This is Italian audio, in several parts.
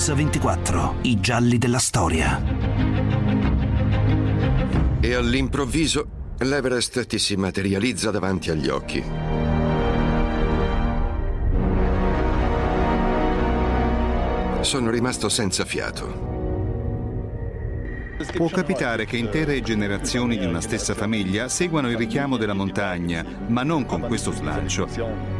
Mix24, i gialli della storia. E all'improvviso l'Everest ti si materializza davanti agli occhi. Sono rimasto senza fiato. Può capitare che intere generazioni di una stessa famiglia seguano il richiamo della montagna, ma non con questo slancio.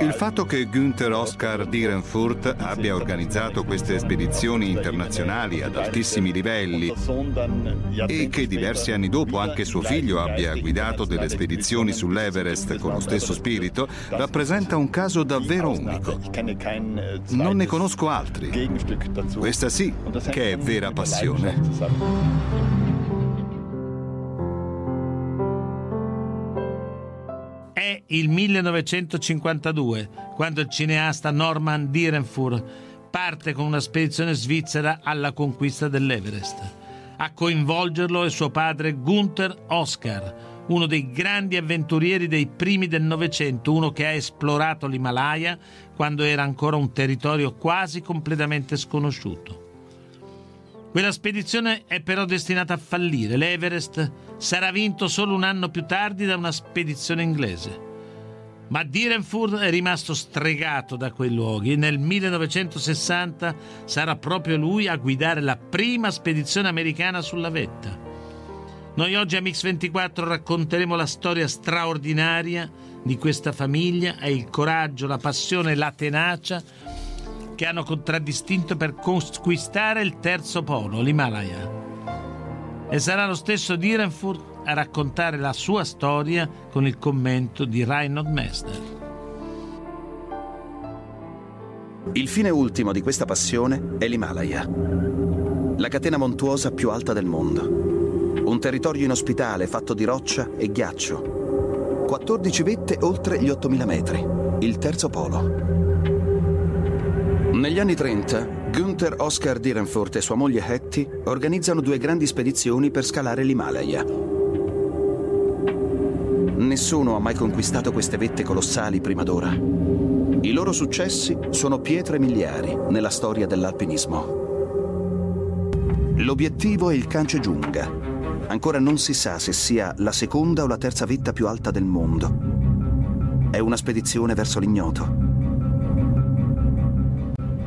Il fatto che Günther Oskar Dierenfurt abbia organizzato queste spedizioni internazionali ad altissimi livelli e che diversi anni dopo anche suo figlio abbia guidato delle spedizioni sull'Everest con lo stesso spirito rappresenta un caso davvero unico. Non ne conosco altri. Questa sì che è vera passione. Il 1952, quando il cineasta Norman Dierenfurt parte con una spedizione svizzera alla conquista dell'Everest. A coinvolgerlo è suo padre Gunther Oskar, uno dei grandi avventurieri dei primi del Novecento, uno che ha esplorato l'Himalaya quando era ancora un territorio quasi completamente sconosciuto. Quella spedizione è però destinata a fallire. L'Everest sarà vinto solo un anno più tardi da una spedizione inglese. Ma Dierenfurt è rimasto stregato da quei luoghi e nel 1960 sarà proprio lui a guidare la prima spedizione americana sulla vetta. Noi oggi a Mix24 racconteremo la storia straordinaria di questa famiglia e il coraggio, la passione e la tenacia che hanno contraddistinto per conquistare il terzo polo, l'Himalaya. E sarà lo stesso Dierenfurt a raccontare la sua storia con il commento di Reinhold Messner. Il fine ultimo di questa passione è l'Himalaya, la catena montuosa più alta del mondo. Un territorio inospitale fatto di roccia e ghiaccio. 14 vette oltre gli 8.000 metri, il terzo polo. Negli anni 30, Günther Oskar Dierenfurt e sua moglie Hetty organizzano due grandi spedizioni per scalare l'Himalaya. Nessuno ha mai conquistato queste vette colossali prima d'ora. I loro successi sono pietre miliari nella storia dell'alpinismo. L'obiettivo è il Kanchenjunga. Ancora non si sa se sia la seconda o la terza vetta più alta del mondo. È una spedizione verso l'ignoto.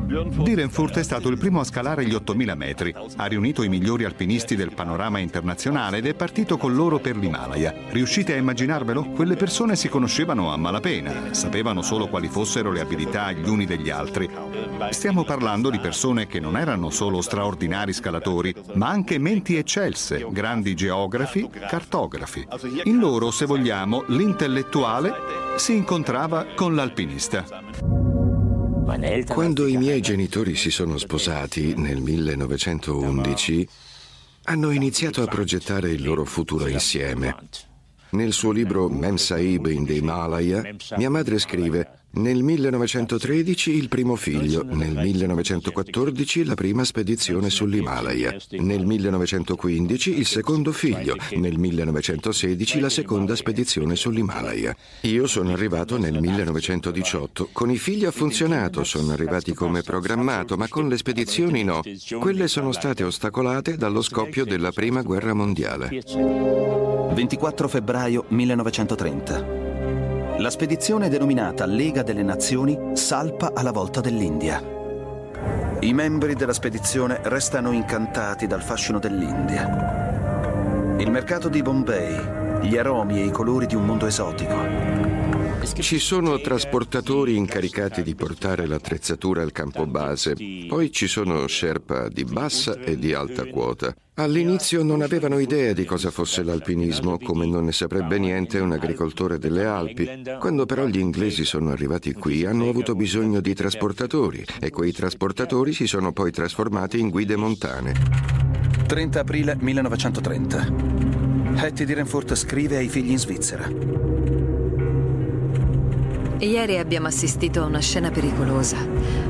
Dierenfurt è stato il primo a scalare gli 8000 metri, ha riunito i migliori alpinisti del panorama internazionale ed è partito con loro per l'Himalaya. Riuscite a immaginarvelo? Quelle persone si conoscevano a malapena, sapevano solo quali fossero le abilità gli uni degli altri. Stiamo parlando di persone che non erano solo straordinari scalatori, ma anche menti eccelse, grandi geografi, cartografi. In loro, se vogliamo, l'intellettuale si incontrava con l'alpinista. Quando i miei genitori si sono sposati nel 1911, hanno iniziato a progettare il loro futuro insieme. Nel suo libro Mem Sahib in the Himalaya, mia madre scrive nel 1913 il primo figlio, nel 1914 la prima spedizione sull'Himalaya, nel 1915 il secondo figlio, nel 1916 la seconda spedizione sull'Himalaya. Io sono arrivato nel 1918. Con i figli ha funzionato, sono arrivati come programmato, ma con le spedizioni no. Quelle sono state ostacolate dallo scoppio della Prima Guerra Mondiale. 24 febbraio 1930. La spedizione denominata Lega delle Nazioni salpa alla volta dell'India. I membri della spedizione restano incantati dal fascino dell'India. Il mercato di Bombay, gli aromi e i colori di un mondo esotico. Ci sono trasportatori incaricati di portare l'attrezzatura al campo base, poi ci sono Sherpa di bassa e di alta quota. All'inizio non avevano idea di cosa fosse l'alpinismo, come non ne saprebbe niente un agricoltore delle Alpi. Quando però gli inglesi sono arrivati qui hanno avuto bisogno di trasportatori e quei trasportatori si sono poi trasformati in guide montane. 30 aprile 1930. Hattie Direnfurt scrive ai figli in Svizzera. Ieri abbiamo assistito a una scena pericolosa.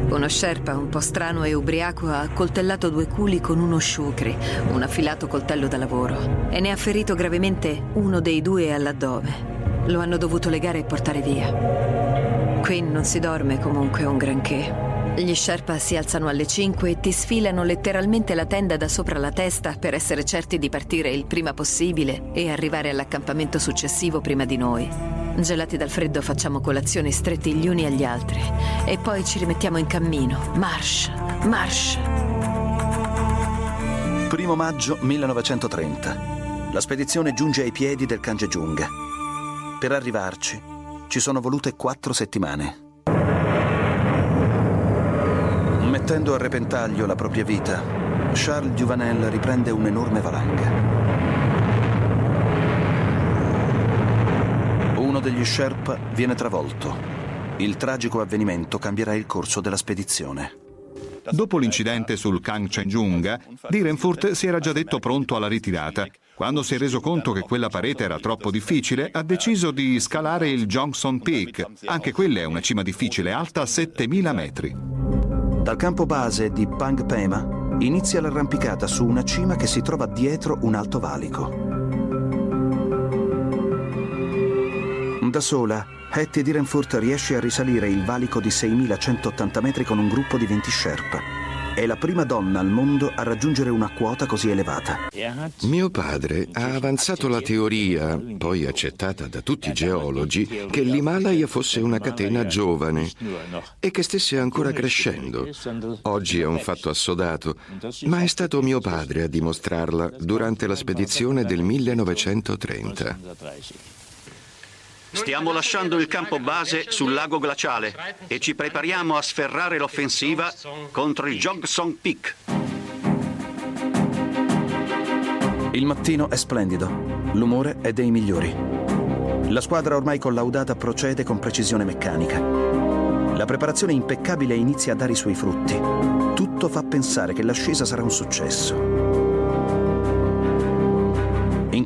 Uno sherpa un po' strano e ubriaco ha accoltellato due culi con uno shukri, un affilato coltello da lavoro, e ne ha ferito gravemente uno dei due all'addome. Lo hanno dovuto legare e portare via. Qui non si dorme comunque un granché. Gli Sherpa si alzano alle 5 e ti sfilano letteralmente la tenda da sopra la testa per essere certi di partire il prima possibile e arrivare all'accampamento successivo prima di noi. Gelati dal freddo facciamo colazione stretti gli uni agli altri e poi ci rimettiamo in cammino. Marsh, marsh. Primo maggio 1930. La spedizione giunge ai piedi del Kanjejunga. Per arrivarci ci sono volute quattro settimane. Mettendo a repentaglio la propria vita, Charles Duvanel riprende un'enorme valanga. Uno degli Sherpa viene travolto. Il tragico avvenimento cambierà il corso della spedizione. Dopo l'incidente sul Kangchenjunga, Direnfurt si era già detto pronto alla ritirata. Quando si è reso conto che quella parete era troppo difficile, ha deciso di scalare il Johnson Peak. Anche quella è una cima difficile, alta 7000 metri. Dal campo base di Pang Pema inizia l'arrampicata su una cima che si trova dietro un alto Da sola, Hattie Direnfurt riesce a risalire il valico di 6.180 metri con un gruppo di 20 Sherpa. È la prima donna al mondo a raggiungere una quota così elevata. Mio padre ha avanzato la teoria, poi accettata da tutti i geologi, che l'Himalaya fosse una catena giovane e che stesse ancora crescendo. Oggi è un fatto assodato, ma è stato mio padre a dimostrarla durante la spedizione del 1930. Stiamo lasciando il campo base sul lago glaciale e ci prepariamo a sferrare l'offensiva contro il Jogsong Peak. Il mattino è splendido, l'umore è dei migliori. La squadra ormai collaudata procede con precisione meccanica. La preparazione impeccabile inizia a dare i suoi frutti. Tutto fa pensare che l'ascesa sarà un successo.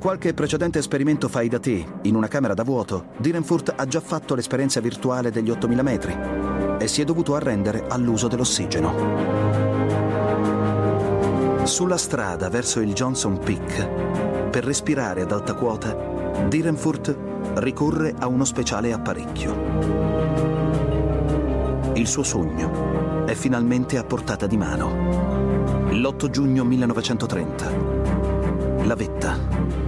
Qualche precedente esperimento fai da te, in una camera da vuoto, Direnfurt ha già fatto l'esperienza virtuale degli 8000 metri e si è dovuto arrendere all'uso dell'ossigeno. Sulla strada verso il Johnson Peak, per respirare ad alta quota, Direnfurt ricorre a uno speciale apparecchio. Il suo sogno è finalmente a portata di mano. L'8 giugno 1930. La vetta.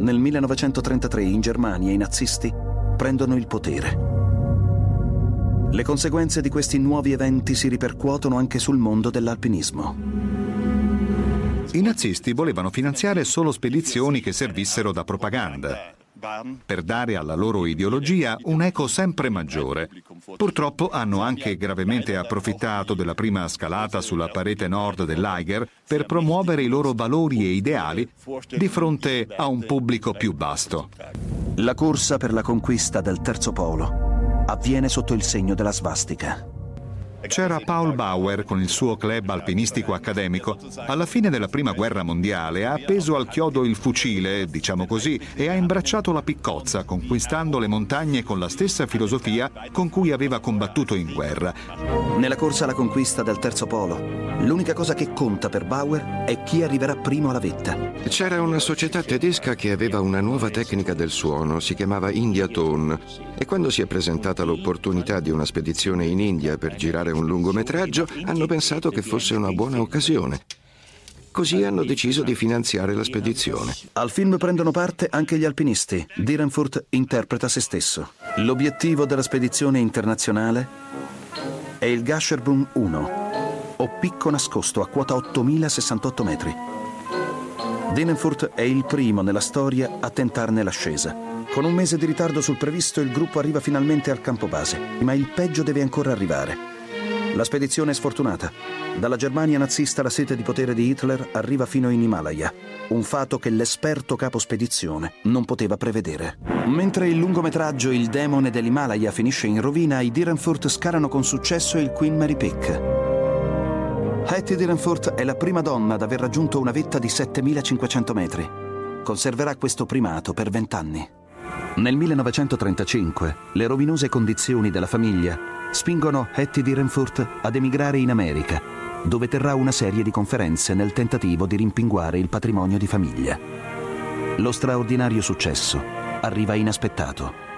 Nel 1933 in Germania i nazisti prendono il potere. Le conseguenze di questi nuovi eventi si ripercuotono anche sul mondo dell'alpinismo. I nazisti volevano finanziare solo spedizioni che servissero da propaganda per dare alla loro ideologia un eco sempre maggiore. Purtroppo hanno anche gravemente approfittato della prima scalata sulla parete nord dell'Eiger per promuovere i loro valori e ideali di fronte a un pubblico più vasto. La corsa per la conquista del terzo polo avviene sotto il segno della svastica. C'era Paul Bauer con il suo club alpinistico accademico. Alla fine della prima guerra mondiale ha appeso al chiodo il fucile, diciamo così, e ha imbracciato la piccozza, conquistando le montagne con la stessa filosofia con cui aveva combattuto in guerra. Nella corsa alla conquista del terzo polo, l'unica cosa che conta per Bauer è chi arriverà primo alla vetta. C'era una società tedesca che aveva una nuova tecnica del suono, si chiamava India Tone, e quando si è presentata l'opportunità di una spedizione in India per girare un lungometraggio, hanno pensato che fosse una buona occasione. Così hanno deciso di finanziare la spedizione. Al film prendono parte anche gli alpinisti. Direnfurt interpreta se stesso. L'obiettivo della spedizione internazionale è il Gasherbrum 1, o picco nascosto a quota 8068 metri. Dinenfurt è il primo nella storia a tentarne l'ascesa. Con un mese di ritardo sul previsto il gruppo arriva finalmente al campo base, ma il peggio deve ancora arrivare. La spedizione è sfortunata. Dalla Germania nazista la sete di potere di Hitler arriva fino in Himalaya, un fatto che l'esperto capo spedizione non poteva prevedere. Mentre il lungometraggio Il demone dell'Himalaya finisce in rovina, i Direnfurt scalano con successo il Queen Mary Peak. Hattie Direnfurt è la prima donna ad aver raggiunto una vetta di 7500 metri. Conserverà questo primato per vent'anni. Nel 1935 le rovinose condizioni della famiglia spingono Hattie Direnfurt ad emigrare in America, dove terrà una serie di conferenze nel tentativo di rimpinguare il patrimonio di famiglia. Lo straordinario successo arriva inaspettato.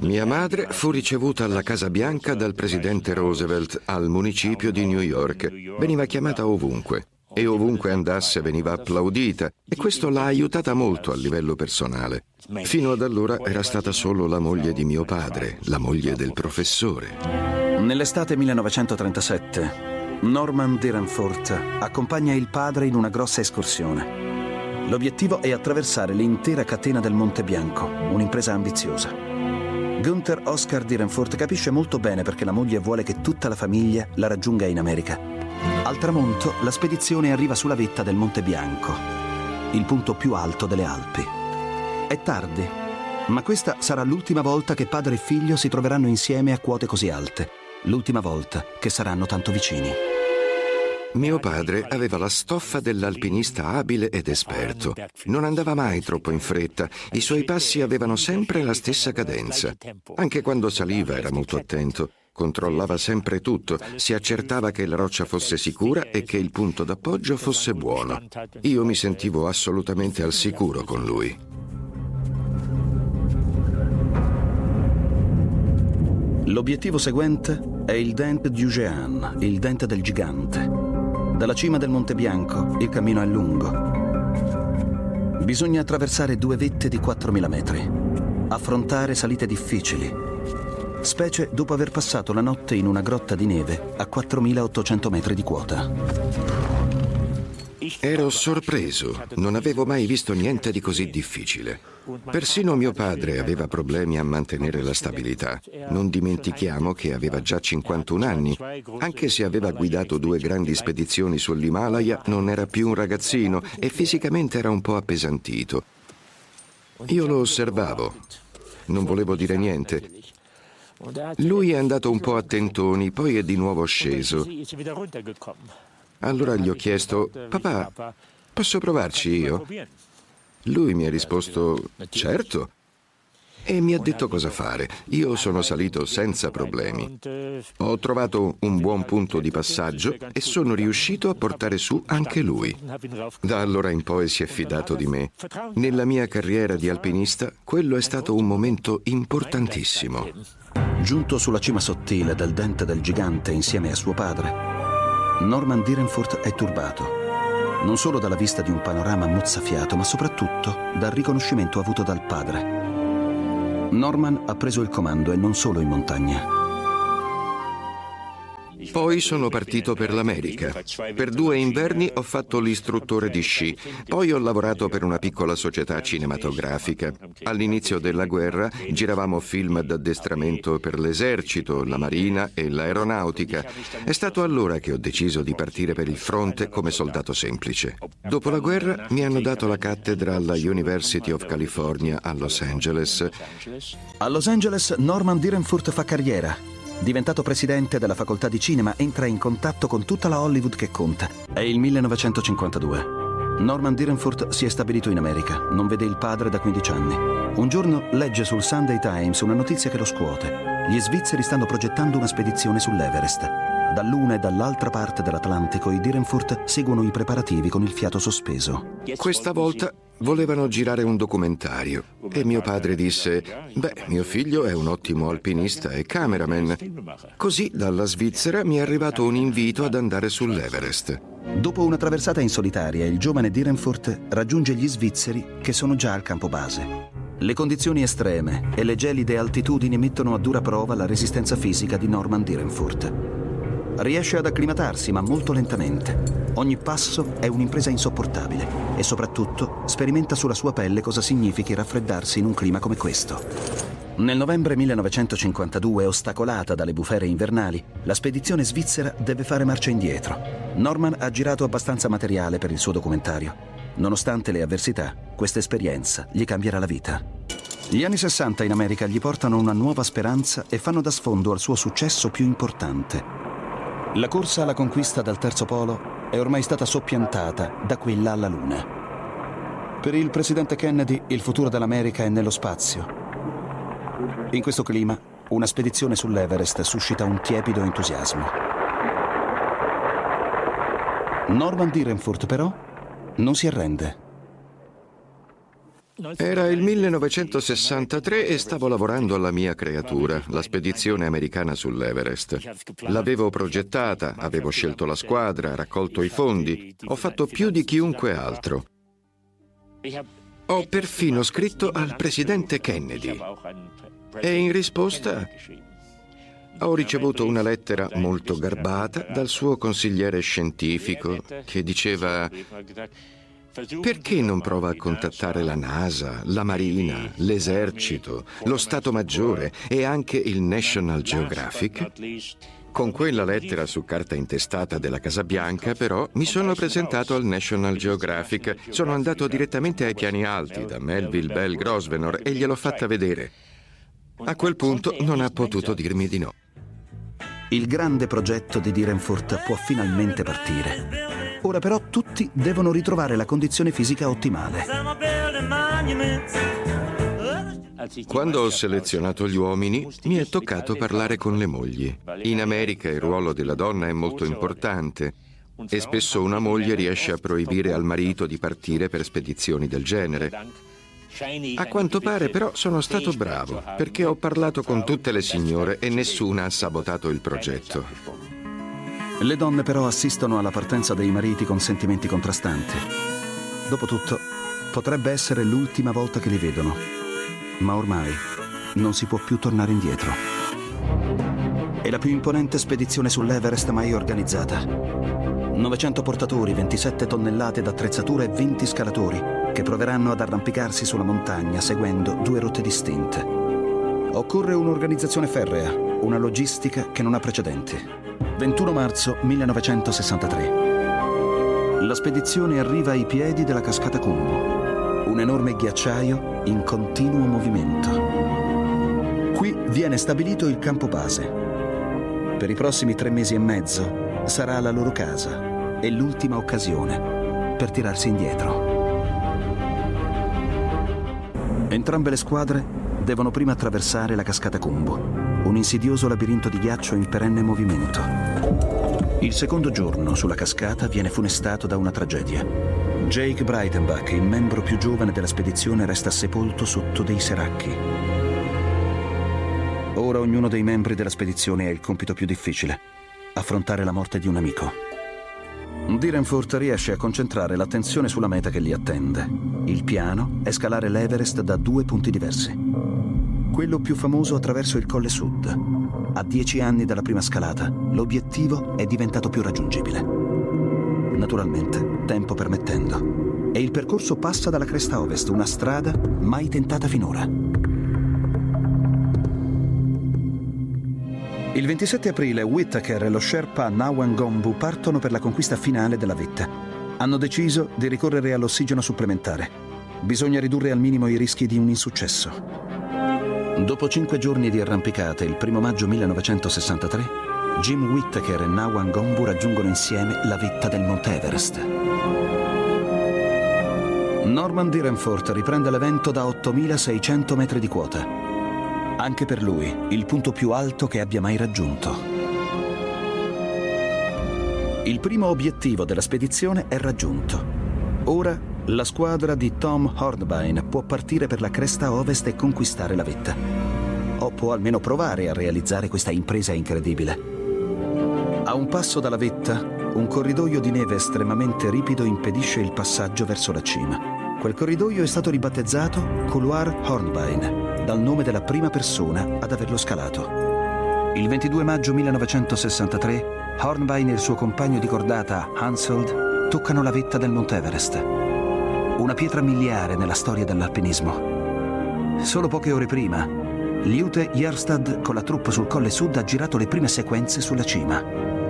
Mia madre fu ricevuta alla Casa Bianca dal presidente Roosevelt al municipio di New York. Veniva chiamata ovunque e ovunque andasse veniva applaudita e questo l'ha aiutata molto a livello personale. Fino ad allora era stata solo la moglie di mio padre, la moglie del professore. Nell'estate 1937 Norman Derenfort accompagna il padre in una grossa escursione. L'obiettivo è attraversare l'intera catena del Monte Bianco, un'impresa ambiziosa. Gunther Oscar Derenfort capisce molto bene perché la moglie vuole che tutta la famiglia la raggiunga in America. Al tramonto, la spedizione arriva sulla vetta del Monte Bianco, il punto più alto delle Alpi. È tardi, ma questa sarà l'ultima volta che padre e figlio si troveranno insieme a quote così alte, l'ultima volta che saranno tanto vicini. Mio padre aveva la stoffa dell'alpinista abile ed esperto. Non andava mai troppo in fretta, i suoi passi avevano sempre la stessa cadenza. Anche quando saliva era molto attento. Controllava sempre tutto, si accertava che la roccia fosse sicura e che il punto d'appoggio fosse buono. Io mi sentivo assolutamente al sicuro con lui. L'obiettivo seguente è il Dent du Géant, il dente del gigante. Dalla cima del Monte Bianco il cammino è lungo. Bisogna attraversare due vette di 4.000 metri, affrontare salite difficili, specie dopo aver passato la notte in una grotta di neve a 4.800 metri di quota. Ero sorpreso, non avevo mai visto niente di così difficile. Persino mio padre aveva problemi a mantenere la stabilità. Non dimentichiamo che aveva già 51 anni. Anche se aveva guidato due grandi spedizioni sull'Himalaya, non era più un ragazzino e fisicamente era un po' appesantito. Io lo osservavo. Non volevo dire niente. Lui è andato un po' a tentoni, poi è di nuovo sceso. Allora gli ho chiesto, papà, posso provarci io? Lui mi ha risposto, certo. E mi ha detto cosa fare. Io sono salito senza problemi. Ho trovato un buon punto di passaggio e sono riuscito a portare su anche lui. Da allora in poi si è fidato di me. Nella mia carriera di alpinista, quello è stato un momento importantissimo. Giunto sulla cima sottile del dente del gigante insieme a suo padre, Norman Direnfurt è turbato. Non solo dalla vista di un panorama mozzafiato, ma soprattutto dal riconoscimento avuto dal padre. Norman ha preso il comando e non solo in montagna. Poi sono partito per l'America. Per due inverni ho fatto l'istruttore di sci. Poi ho lavorato per una piccola società cinematografica. All'inizio della guerra giravamo film d'addestramento per l'esercito, la marina e l'aeronautica. È stato allora che ho deciso di partire per il fronte come soldato semplice. Dopo la guerra mi hanno dato la cattedra alla University of California a Los Angeles. A Los Angeles Norman Direnfurt fa carriera Diventato presidente della facoltà di cinema, entra in contatto con tutta la Hollywood che conta. È il 1952. Norman Direnfurt si è stabilito in America, non vede il padre da 15 anni. Un giorno legge sul Sunday Times una notizia che lo scuote. Gli svizzeri stanno progettando una spedizione sull'Everest. Dall'una e dall'altra parte dell'Atlantico i Direnfurt seguono i preparativi con il fiato sospeso. Questa volta Volevano girare un documentario e mio padre disse, beh, mio figlio è un ottimo alpinista e cameraman. Così dalla Svizzera mi è arrivato un invito ad andare sull'Everest. Dopo una traversata in solitaria, il giovane Direnfurt raggiunge gli svizzeri che sono già al campo base. Le condizioni estreme e le gelide altitudini mettono a dura prova la resistenza fisica di Norman Direnfurt. Riesce ad acclimatarsi, ma molto lentamente. Ogni passo è un'impresa insopportabile e soprattutto sperimenta sulla sua pelle cosa significhi raffreddarsi in un clima come questo. Nel novembre 1952, ostacolata dalle bufere invernali, la spedizione svizzera deve fare marcia indietro. Norman ha girato abbastanza materiale per il suo documentario. Nonostante le avversità, questa esperienza gli cambierà la vita. Gli anni 60 in America gli portano una nuova speranza e fanno da sfondo al suo successo più importante. La corsa alla conquista dal terzo polo è ormai stata soppiantata da quella alla Luna. Per il presidente Kennedy il futuro dell'America è nello spazio. In questo clima, una spedizione sull'Everest suscita un tiepido entusiasmo. Norman Direnfurt però non si arrende. Era il 1963 e stavo lavorando alla mia creatura, la spedizione americana sull'Everest. L'avevo progettata, avevo scelto la squadra, raccolto i fondi, ho fatto più di chiunque altro. Ho perfino scritto al presidente Kennedy e in risposta ho ricevuto una lettera molto garbata dal suo consigliere scientifico che diceva perché non prova a contattare la NASA, la Marina, l'esercito, lo Stato Maggiore e anche il National Geographic? Con quella lettera su carta intestata della Casa Bianca, però, mi sono presentato al National Geographic. Sono andato direttamente ai piani alti, da Melville Bell Grosvenor, e gliel'ho fatta vedere. A quel punto non ha potuto dirmi di no. Il grande progetto di Direnfurt può finalmente partire. Ora però tutti devono ritrovare la condizione fisica ottimale. Quando ho selezionato gli uomini, mi è toccato parlare con le mogli. In America il ruolo della donna è molto importante e spesso una moglie riesce a proibire al marito di partire per spedizioni del genere. A quanto pare però sono stato bravo perché ho parlato con tutte le signore e nessuna ha sabotato il progetto. Le donne però assistono alla partenza dei mariti con sentimenti contrastanti. Dopotutto, potrebbe essere l'ultima volta che li vedono, ma ormai non si può più tornare indietro. È la più imponente spedizione sull'Everest mai organizzata. 900 portatori, 27 tonnellate d'attrezzatura e 20 scalatori che proveranno ad arrampicarsi sulla montagna seguendo due rotte distinte. Occorre un'organizzazione ferrea, una logistica che non ha precedenti. 21 marzo 1963. La spedizione arriva ai piedi della cascata Kumbu, un enorme ghiacciaio in continuo movimento. Qui viene stabilito il campo base. Per i prossimi tre mesi e mezzo sarà la loro casa e l'ultima occasione per tirarsi indietro. Entrambe le squadre devono prima attraversare la cascata Kumbu, un insidioso labirinto di ghiaccio in perenne movimento. Il secondo giorno sulla cascata viene funestato da una tragedia. Jake Breitenbach, il membro più giovane della spedizione, resta sepolto sotto dei seracchi. Ora ognuno dei membri della spedizione ha il compito più difficile, affrontare la morte di un amico. Direnfurt riesce a concentrare l'attenzione sulla meta che li attende. Il piano è scalare l'Everest da due punti diversi. Quello più famoso attraverso il Colle Sud. A dieci anni dalla prima scalata, l'obiettivo è diventato più raggiungibile. Naturalmente, tempo permettendo. E il percorso passa dalla cresta ovest, una strada mai tentata finora. Il 27 aprile Whittaker e lo Sherpa Nawan Gombu partono per la conquista finale della vetta. Hanno deciso di ricorrere all'ossigeno supplementare. Bisogna ridurre al minimo i rischi di un insuccesso. Dopo cinque giorni di arrampicate, il 1 maggio 1963, Jim Whittaker e Nawan Gombu raggiungono insieme la vetta del Monte Everest. Norman Direnfort riprende l'evento da 8600 metri di quota anche per lui il punto più alto che abbia mai raggiunto. Il primo obiettivo della spedizione è raggiunto. Ora la squadra di Tom Hornbein può partire per la cresta ovest e conquistare la vetta. O può almeno provare a realizzare questa impresa incredibile. A un passo dalla vetta, un corridoio di neve estremamente ripido impedisce il passaggio verso la cima. Quel corridoio è stato ribattezzato Couloir Hornbein dal nome della prima persona ad averlo scalato. Il 22 maggio 1963, Hornbein e il suo compagno di cordata Hansfeld toccano la vetta del Monte Everest, una pietra miliare nella storia dell'alpinismo. Solo poche ore prima, Liute Jerstad con la troupe sul Colle Sud ha girato le prime sequenze sulla cima.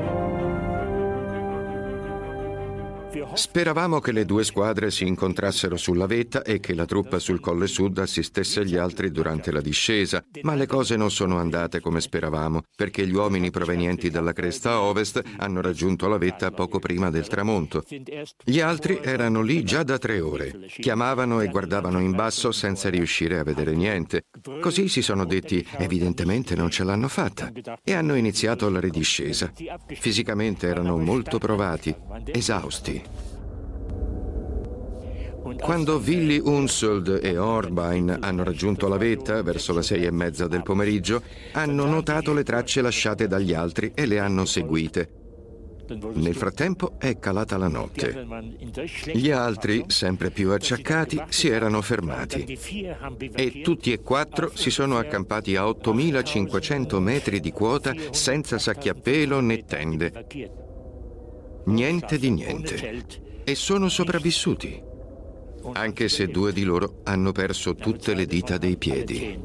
Speravamo che le due squadre si incontrassero sulla vetta e che la truppa sul Colle Sud assistesse agli altri durante la discesa, ma le cose non sono andate come speravamo, perché gli uomini provenienti dalla cresta ovest hanno raggiunto la vetta poco prima del tramonto. Gli altri erano lì già da tre ore, chiamavano e guardavano in basso senza riuscire a vedere niente. Così si sono detti, evidentemente non ce l'hanno fatta, e hanno iniziato la ridiscesa. Fisicamente erano molto provati, esausti. Quando Willy Unsold e Orbein hanno raggiunto la vetta verso le sei e mezza del pomeriggio, hanno notato le tracce lasciate dagli altri e le hanno seguite. Nel frattempo è calata la notte. Gli altri, sempre più acciaccati, si erano fermati e tutti e quattro si sono accampati a 8500 metri di quota senza sacchi a pelo né tende. Niente di niente. E sono sopravvissuti, anche se due di loro hanno perso tutte le dita dei piedi.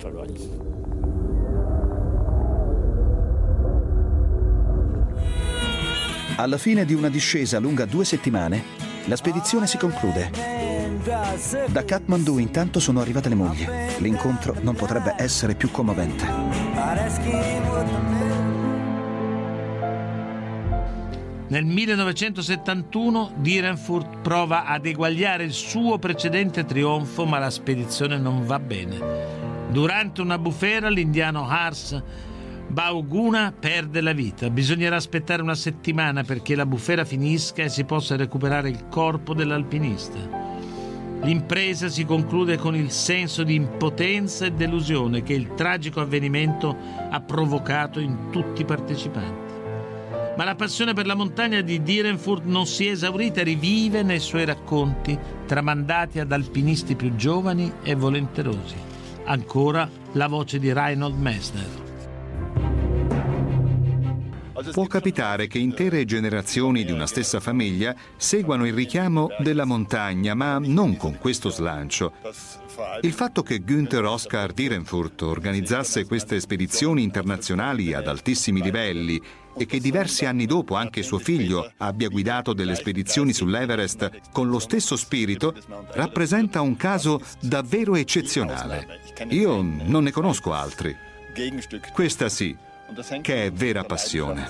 Alla fine di una discesa lunga due settimane, la spedizione si conclude. Da Kathmandu intanto sono arrivate le mogli. L'incontro non potrebbe essere più commovente. Nel 1971 Dierenfurt prova ad eguagliare il suo precedente trionfo, ma la spedizione non va bene. Durante una bufera l'indiano Hars Bauguna perde la vita. Bisognerà aspettare una settimana perché la bufera finisca e si possa recuperare il corpo dell'alpinista. L'impresa si conclude con il senso di impotenza e delusione che il tragico avvenimento ha provocato in tutti i partecipanti. Ma la passione per la montagna di Dierenfurt non si è esaurita e rivive nei suoi racconti, tramandati ad alpinisti più giovani e volenterosi. Ancora la voce di Reinhold Messner. Può capitare che intere generazioni di una stessa famiglia seguano il richiamo della montagna, ma non con questo slancio. Il fatto che Günther Oskar Dierenfurt organizzasse queste spedizioni internazionali ad altissimi livelli e che diversi anni dopo anche suo figlio abbia guidato delle spedizioni sull'Everest con lo stesso spirito, rappresenta un caso davvero eccezionale. Io non ne conosco altri. Questa sì, che è vera passione.